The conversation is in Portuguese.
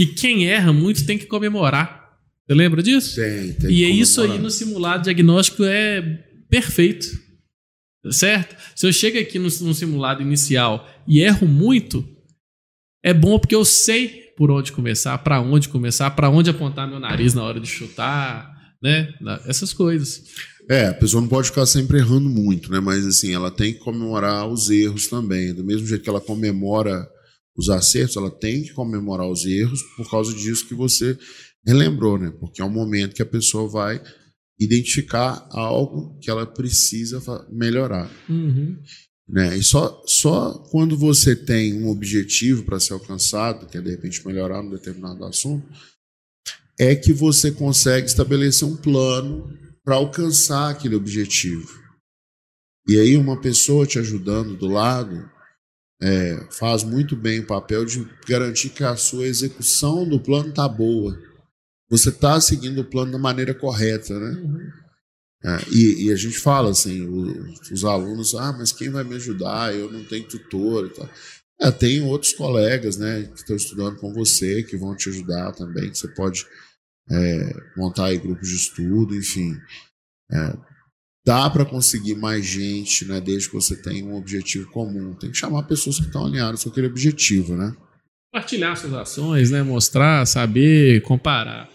que quem erra muito tem que comemorar. Você lembra disso? Tem, tem. E é isso aí no simulado diagnóstico é perfeito. Certo? Se eu chego aqui no, no simulado inicial e erro muito, é bom porque eu sei por onde começar, para onde começar, para onde apontar meu nariz na hora de chutar, né? Essas coisas. É, a pessoa não pode ficar sempre errando muito, né? Mas assim, ela tem que comemorar os erros também. Do mesmo jeito que ela comemora os acertos, ela tem que comemorar os erros por causa disso que você relembrou, né? Porque é um momento que a pessoa vai identificar algo que ela precisa melhorar. Uhum. Né? E só, só quando você tem um objetivo para ser alcançado, que é de repente melhorar um determinado assunto, é que você consegue estabelecer um plano para alcançar aquele objetivo. E aí uma pessoa te ajudando do lado é, faz muito bem o papel de garantir que a sua execução do plano está boa. Você está seguindo o plano da maneira correta, né? Uhum. É, e, e, a gente fala assim, os, os, alunos, ah, mas quem vai me ajudar? Eu não tenho tutor e tal. É, tem outros colegas, né, que estão estudando com você, que vão te ajudar também, que você pode é, montar aí grupos de estudo, enfim. Dá para conseguir mais gente, né, desde que você tenha um objetivo comum. Tem que chamar pessoas que estão alinhadas com aquele objetivo, né? Partilhar suas ações, né, mostrar, saber, comparar.